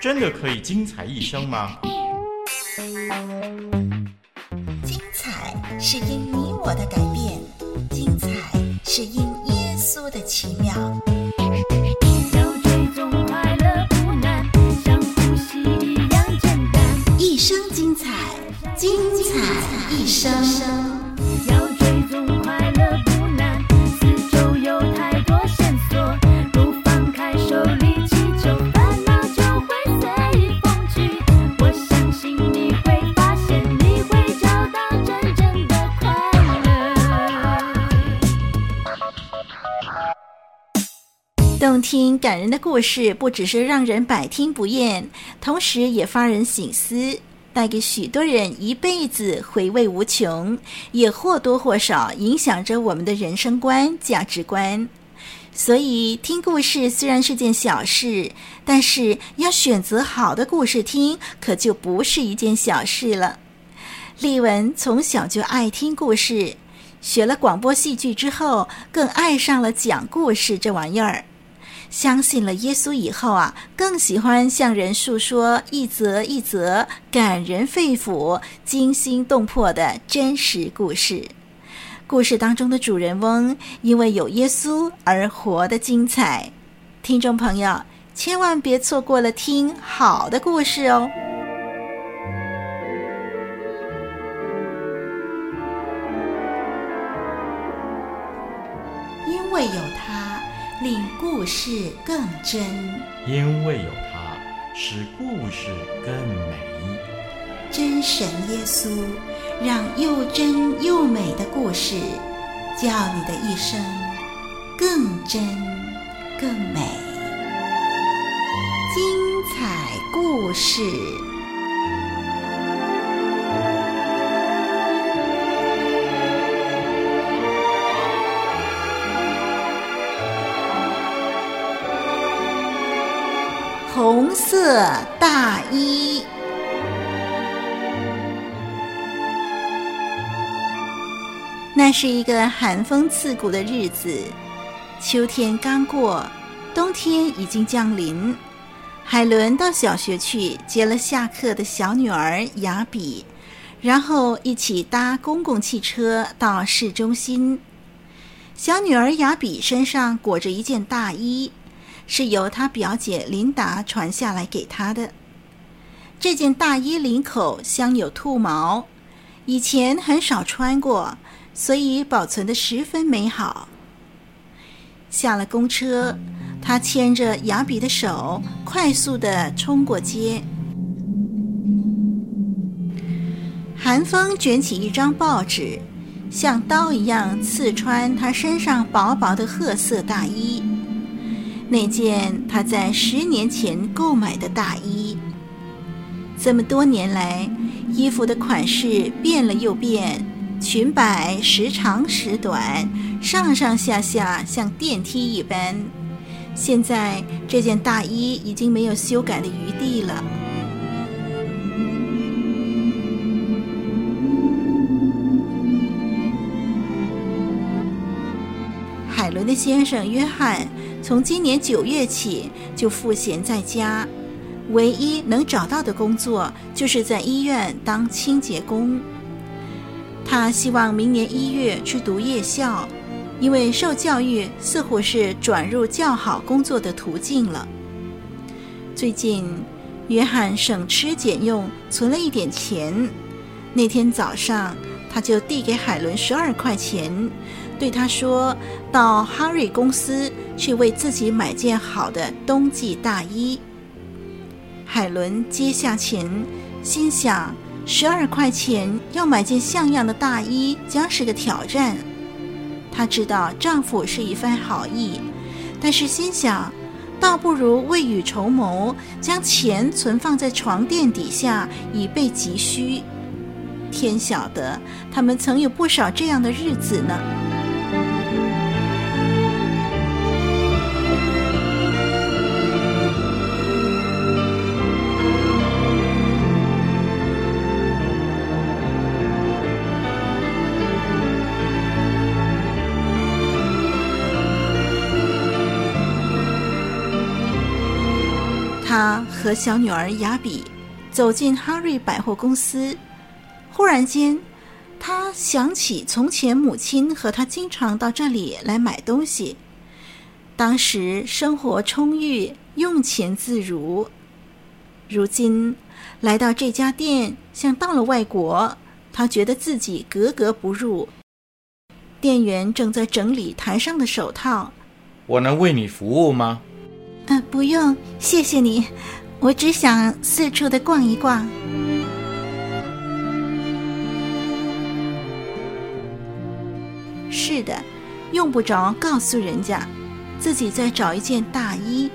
真的可以精彩一生吗？精彩是因你我的改变，精彩是因耶稣的奇妙。感人的故事，不只是让人百听不厌，同时也发人省思。带给许多人一辈子回味无穷，也或多或少影响着我们的人生观、价值观。所以，听故事虽然是件小事，但是要选择好的故事听，可就不是一件小事了。丽文从小就爱听故事，学了广播戏剧之后，更爱上了讲故事这玩意儿。相信了耶稣以后啊，更喜欢向人诉说一则一则感人肺腑、惊心动魄的真实故事。故事当中的主人翁因为有耶稣而活得精彩。听众朋友，千万别错过了听好的故事哦！因为有。故事更真，因为有他，使故事更美。真神耶稣，让又真又美的故事，叫你的一生更真更美。精彩故事。红色大衣。那是一个寒风刺骨的日子，秋天刚过，冬天已经降临。海伦到小学去接了下课的小女儿雅比，然后一起搭公共汽车到市中心。小女儿雅比身上裹着一件大衣。是由他表姐琳达传下来给他的。这件大衣领口镶有兔毛，以前很少穿过，所以保存得十分美好。下了公车，他牵着雅比的手，快速地冲过街。寒风卷起一张报纸，像刀一样刺穿他身上薄薄的褐色大衣。那件他在十年前购买的大衣，这么多年来，衣服的款式变了又变，裙摆时长时短，上上下下像电梯一般。现在这件大衣已经没有修改的余地了。海伦的先生约翰。从今年九月起就赋闲在家，唯一能找到的工作就是在医院当清洁工。他希望明年一月去读夜校，因为受教育似乎是转入较好工作的途径了。最近，约翰省吃俭用存了一点钱，那天早上他就递给海伦十二块钱。对他说：“到哈瑞公司去为自己买件好的冬季大衣。”海伦接下钱，心想：十二块钱要买件像样的大衣将是个挑战。她知道丈夫是一番好意，但是心想，倒不如未雨绸缪，将钱存放在床垫底下，以备急需。天晓得，他们曾有不少这样的日子呢。他和小女儿雅比走进哈瑞百货公司，忽然间，他想起从前母亲和他经常到这里来买东西，当时生活充裕，用钱自如。如今来到这家店，像到了外国，他觉得自己格格不入。店员正在整理台上的手套。我能为你服务吗？不用，谢谢你。我只想四处的逛一逛。是的，用不着告诉人家，自己在找一件大衣。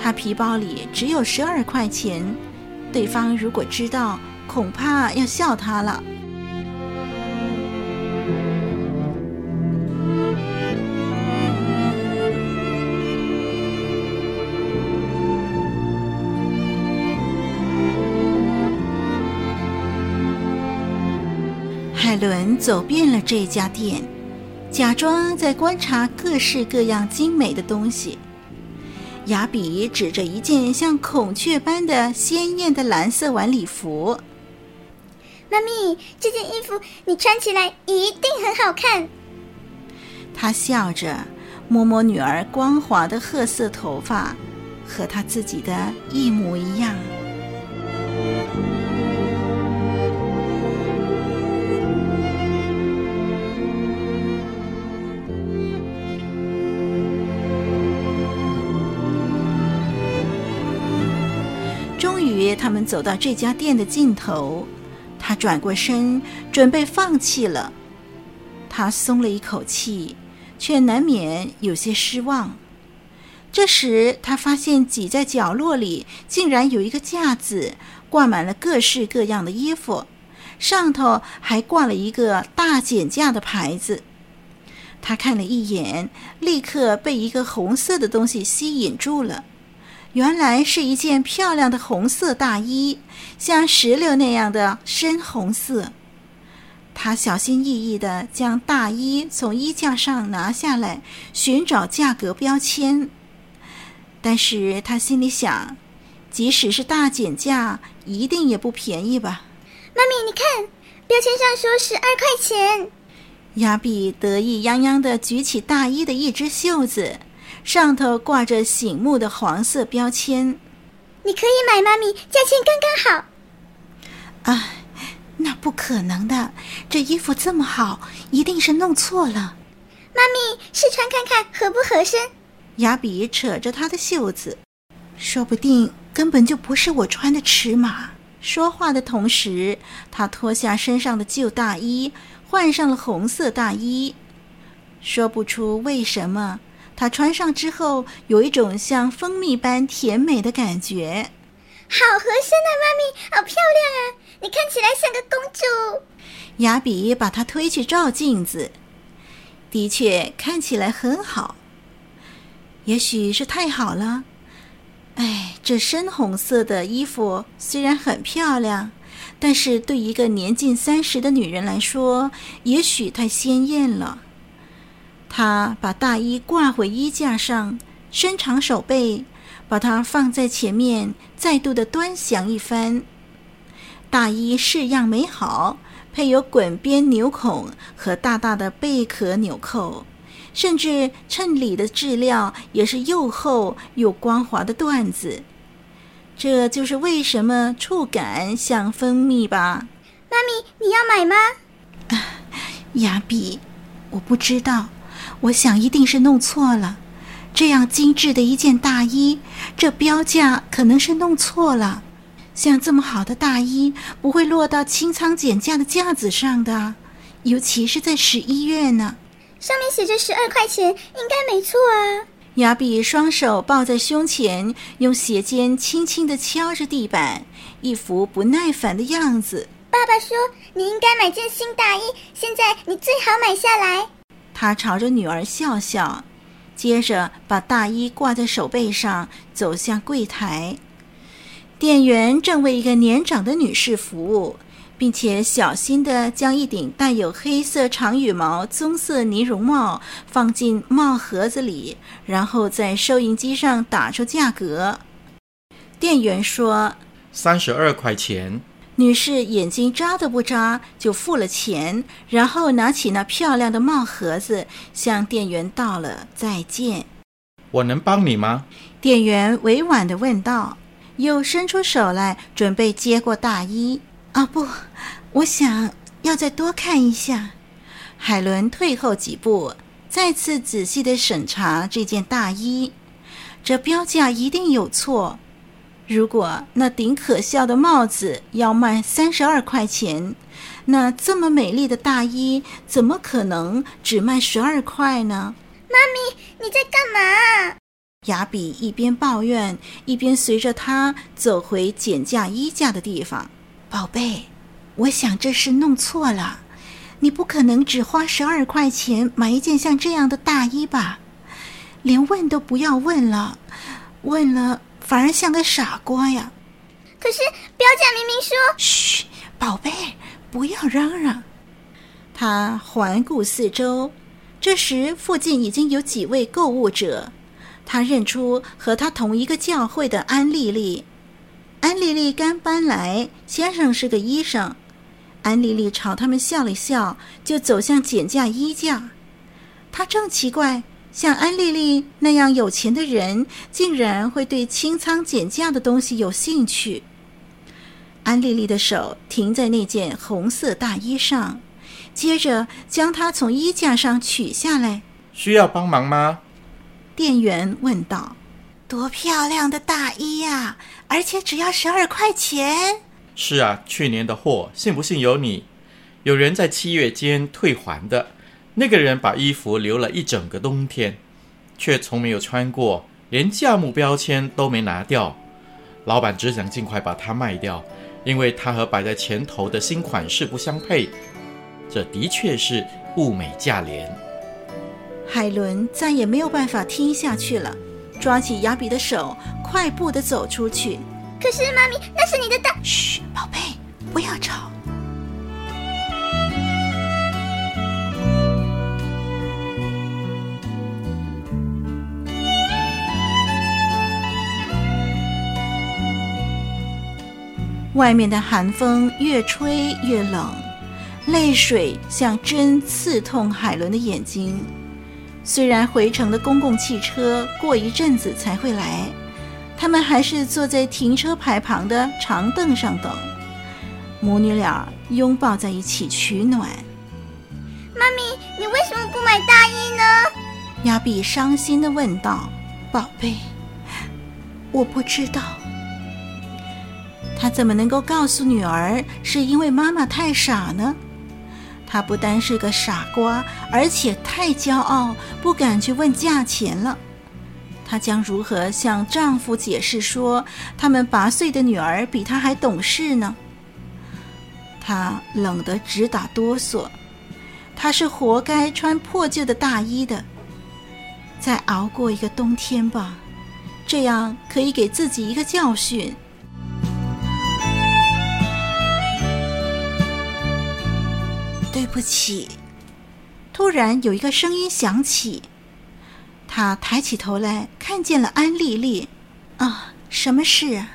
他皮包里只有十二块钱，对方如果知道，恐怕要笑他了。海伦走遍了这家店，假装在观察各式各样精美的东西。雅比指着一件像孔雀般的鲜艳的蓝色晚礼服：“妈咪，这件衣服你穿起来一定很好看。”她笑着摸摸女儿光滑的褐色头发，和她自己的一模一样。终于他们走到这家店的尽头，他转过身，准备放弃了。他松了一口气，却难免有些失望。这时，他发现挤在角落里竟然有一个架子，挂满了各式各样的衣服，上头还挂了一个大减价的牌子。他看了一眼，立刻被一个红色的东西吸引住了。原来是一件漂亮的红色大衣，像石榴那样的深红色。他小心翼翼地将大衣从衣架上拿下来，寻找价格标签。但是他心里想，即使是大减价，一定也不便宜吧？妈咪，你看，标签上说十二块钱。亚比得意洋洋地举起大衣的一只袖子。上头挂着醒目的黄色标签，你可以买，妈咪，价钱刚刚好。啊，那不可能的，这衣服这么好，一定是弄错了。妈咪，试穿看看合不合身？雅比扯着她的袖子，说不定根本就不是我穿的尺码。说话的同时，她脱下身上的旧大衣，换上了红色大衣。说不出为什么。她穿上之后，有一种像蜂蜜般甜美的感觉。好合身啊，妈咪，好漂亮啊！你看起来像个公主。雅比把她推去照镜子，的确看起来很好。也许是太好了。哎，这深红色的衣服虽然很漂亮，但是对一个年近三十的女人来说，也许太鲜艳了。他把大衣挂回衣架上，伸长手背，把它放在前面，再度的端详一番。大衣式样美好，配有滚边纽孔和大大的贝壳纽扣，甚至衬里的质料也是又厚又光滑的缎子。这就是为什么触感像蜂蜜吧？妈咪，你要买吗？啊，雅比，我不知道。我想一定是弄错了，这样精致的一件大衣，这标价可能是弄错了。像这么好的大衣，不会落到清仓减价的架子上的，尤其是在十一月呢。上面写着十二块钱，应该没错啊。雅比双手抱在胸前，用鞋尖轻轻地敲着地板，一副不耐烦的样子。爸爸说：“你应该买件新大衣，现在你最好买下来。”他朝着女儿笑笑，接着把大衣挂在手背上，走向柜台。店员正为一个年长的女士服务，并且小心地将一顶带有黑色长羽毛棕色呢绒帽放进帽盒子里，然后在收银机上打出价格。店员说：“三十二块钱。”女士眼睛眨都不眨就付了钱，然后拿起那漂亮的帽盒子，向店员道了再见。我能帮你吗？店员委婉地问道，又伸出手来准备接过大衣。啊，不，我想要再多看一下。海伦退后几步，再次仔细地审查这件大衣。这标价一定有错。如果那顶可笑的帽子要卖三十二块钱，那这么美丽的大衣怎么可能只卖十二块呢？妈咪，你在干嘛？雅比一边抱怨，一边随着他走回减价衣架的地方。宝贝，我想这是弄错了，你不可能只花十二块钱买一件像这样的大衣吧？连问都不要问了，问了。反而像个傻瓜呀！可是标价明明说……嘘，宝贝，不要嚷嚷。他环顾四周，这时附近已经有几位购物者。他认出和他同一个教会的安丽丽。安丽丽刚搬来，先生是个医生。安丽丽朝他们笑了笑，就走向减价衣架。他正奇怪。像安丽丽那样有钱的人，竟然会对清仓减价的东西有兴趣。安丽丽的手停在那件红色大衣上，接着将它从衣架上取下来。需要帮忙吗？店员问道。多漂亮的大衣呀！而且只要十二块钱。是啊，去年的货，信不信由你。有人在七月间退还的。那个人把衣服留了一整个冬天，却从没有穿过，连价目标签都没拿掉。老板只想尽快把它卖掉，因为它和摆在前头的新款式不相配。这的确是物美价廉。海伦再也没有办法听下去了，抓起雅比的手，快步的走出去。可是，妈咪，那是你的大……嘘，宝贝，不要吵。外面的寒风越吹越冷，泪水像针刺痛海伦的眼睛。虽然回程的公共汽车过一阵子才会来，他们还是坐在停车牌旁的长凳上等。母女俩拥抱在一起取暖。妈咪，你为什么不买大衣呢？亚比伤心地问道：“宝贝，我不知道。”他怎么能够告诉女儿是因为妈妈太傻呢？他不单是个傻瓜，而且太骄傲，不敢去问价钱了。她将如何向丈夫解释说他们八岁的女儿比她还懂事呢？她冷得直打哆嗦。她是活该穿破旧的大衣的。再熬过一个冬天吧，这样可以给自己一个教训。对不起。突然有一个声音响起，他抬起头来，看见了安丽丽。啊，什么事啊？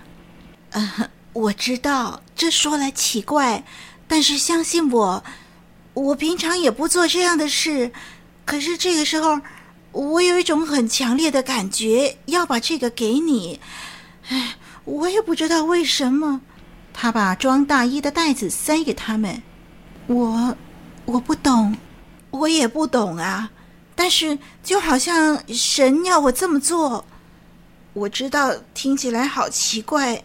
呃，我知道这说来奇怪，但是相信我，我平常也不做这样的事。可是这个时候，我有一种很强烈的感觉，要把这个给你。哎，我也不知道为什么。他把装大衣的袋子塞给他们。我。我不懂，我也不懂啊。但是就好像神要我这么做，我知道听起来好奇怪，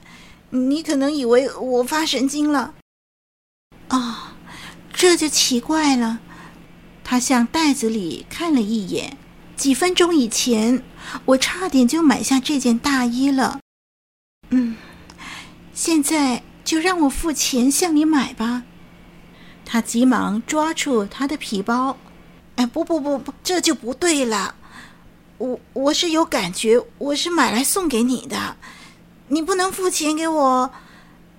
你可能以为我发神经了。哦，这就奇怪了。他向袋子里看了一眼，几分钟以前，我差点就买下这件大衣了。嗯，现在就让我付钱向你买吧。他急忙抓住他的皮包，哎，不不不不，这就不对了。我我是有感觉，我是买来送给你的，你不能付钱给我。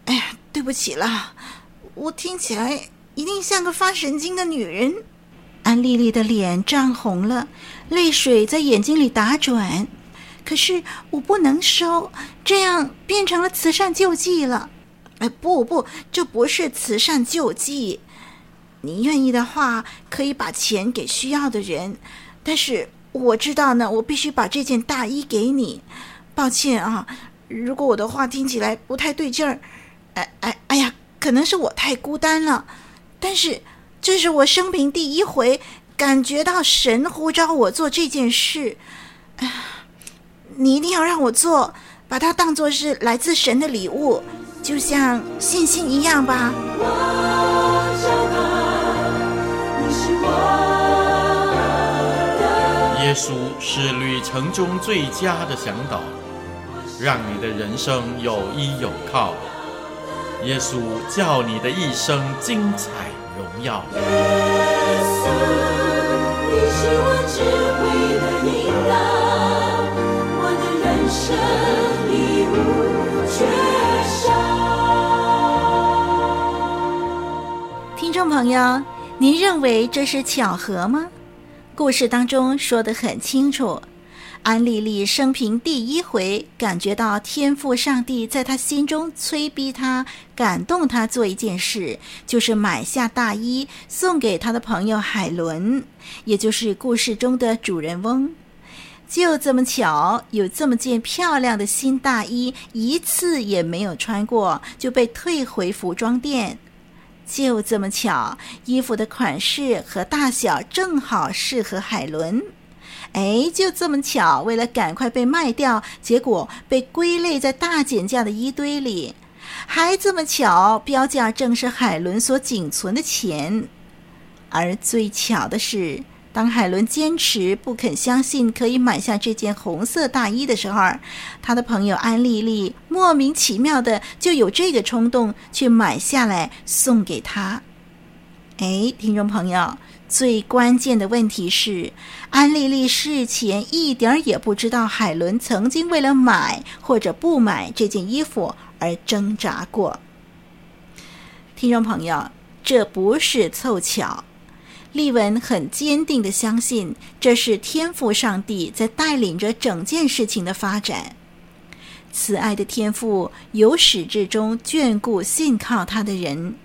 哎呀，对不起了，我听起来一定像个发神经的女人。安丽丽的脸涨红了，泪水在眼睛里打转，可是我不能收，这样变成了慈善救济了。哎，不不，这不是慈善救济。你愿意的话，可以把钱给需要的人。但是我知道呢，我必须把这件大衣给你。抱歉啊，如果我的话听起来不太对劲儿，哎哎哎呀，可能是我太孤单了。但是这是我生平第一回感觉到神呼召我做这件事。你一定要让我做，把它当作是来自神的礼物。就像信心一样吧。耶稣是旅程中最佳的向导，让你的人生有依有靠。耶稣叫你的一生精彩荣耀。耶稣，你是我智慧的引导，我的人生缺听众朋友，您认为这是巧合吗？故事当中说得很清楚，安丽丽生平第一回感觉到天父上帝在她心中催逼她、感动她做一件事，就是买下大衣送给她的朋友海伦，也就是故事中的主人翁。就这么巧，有这么件漂亮的新大衣，一次也没有穿过，就被退回服装店。就这么巧，衣服的款式和大小正好适合海伦。哎，就这么巧，为了赶快被卖掉，结果被归类在大减价的衣堆里。还这么巧，标价正是海伦所仅存的钱。而最巧的是，当海伦坚持不肯相信可以买下这件红色大衣的时候，他的朋友安丽丽莫名其妙的就有这个冲动去买下来送给他。哎，听众朋友，最关键的问题是，安丽丽事前一点儿也不知道海伦曾经为了买或者不买这件衣服而挣扎过。听众朋友，这不是凑巧。丽文很坚定地相信，这是天赋上帝在带领着整件事情的发展。慈爱的天赋由始至终眷顾信靠他的人。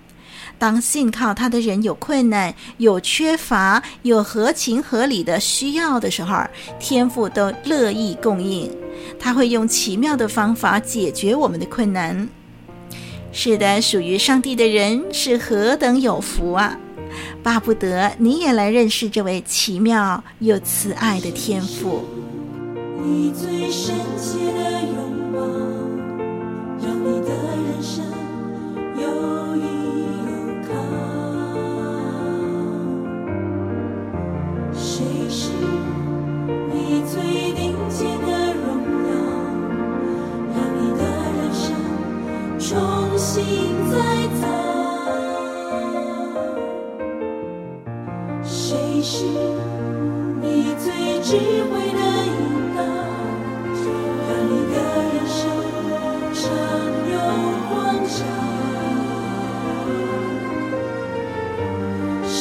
当信靠他的人有困难、有缺乏、有合情合理的需要的时候，天赋都乐意供应。他会用奇妙的方法解决我们的困难。是的，属于上帝的人是何等有福啊！巴不得你也来认识这位奇妙又慈爱的天父。你最深切的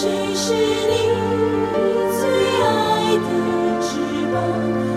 谁是你最爱的翅膀？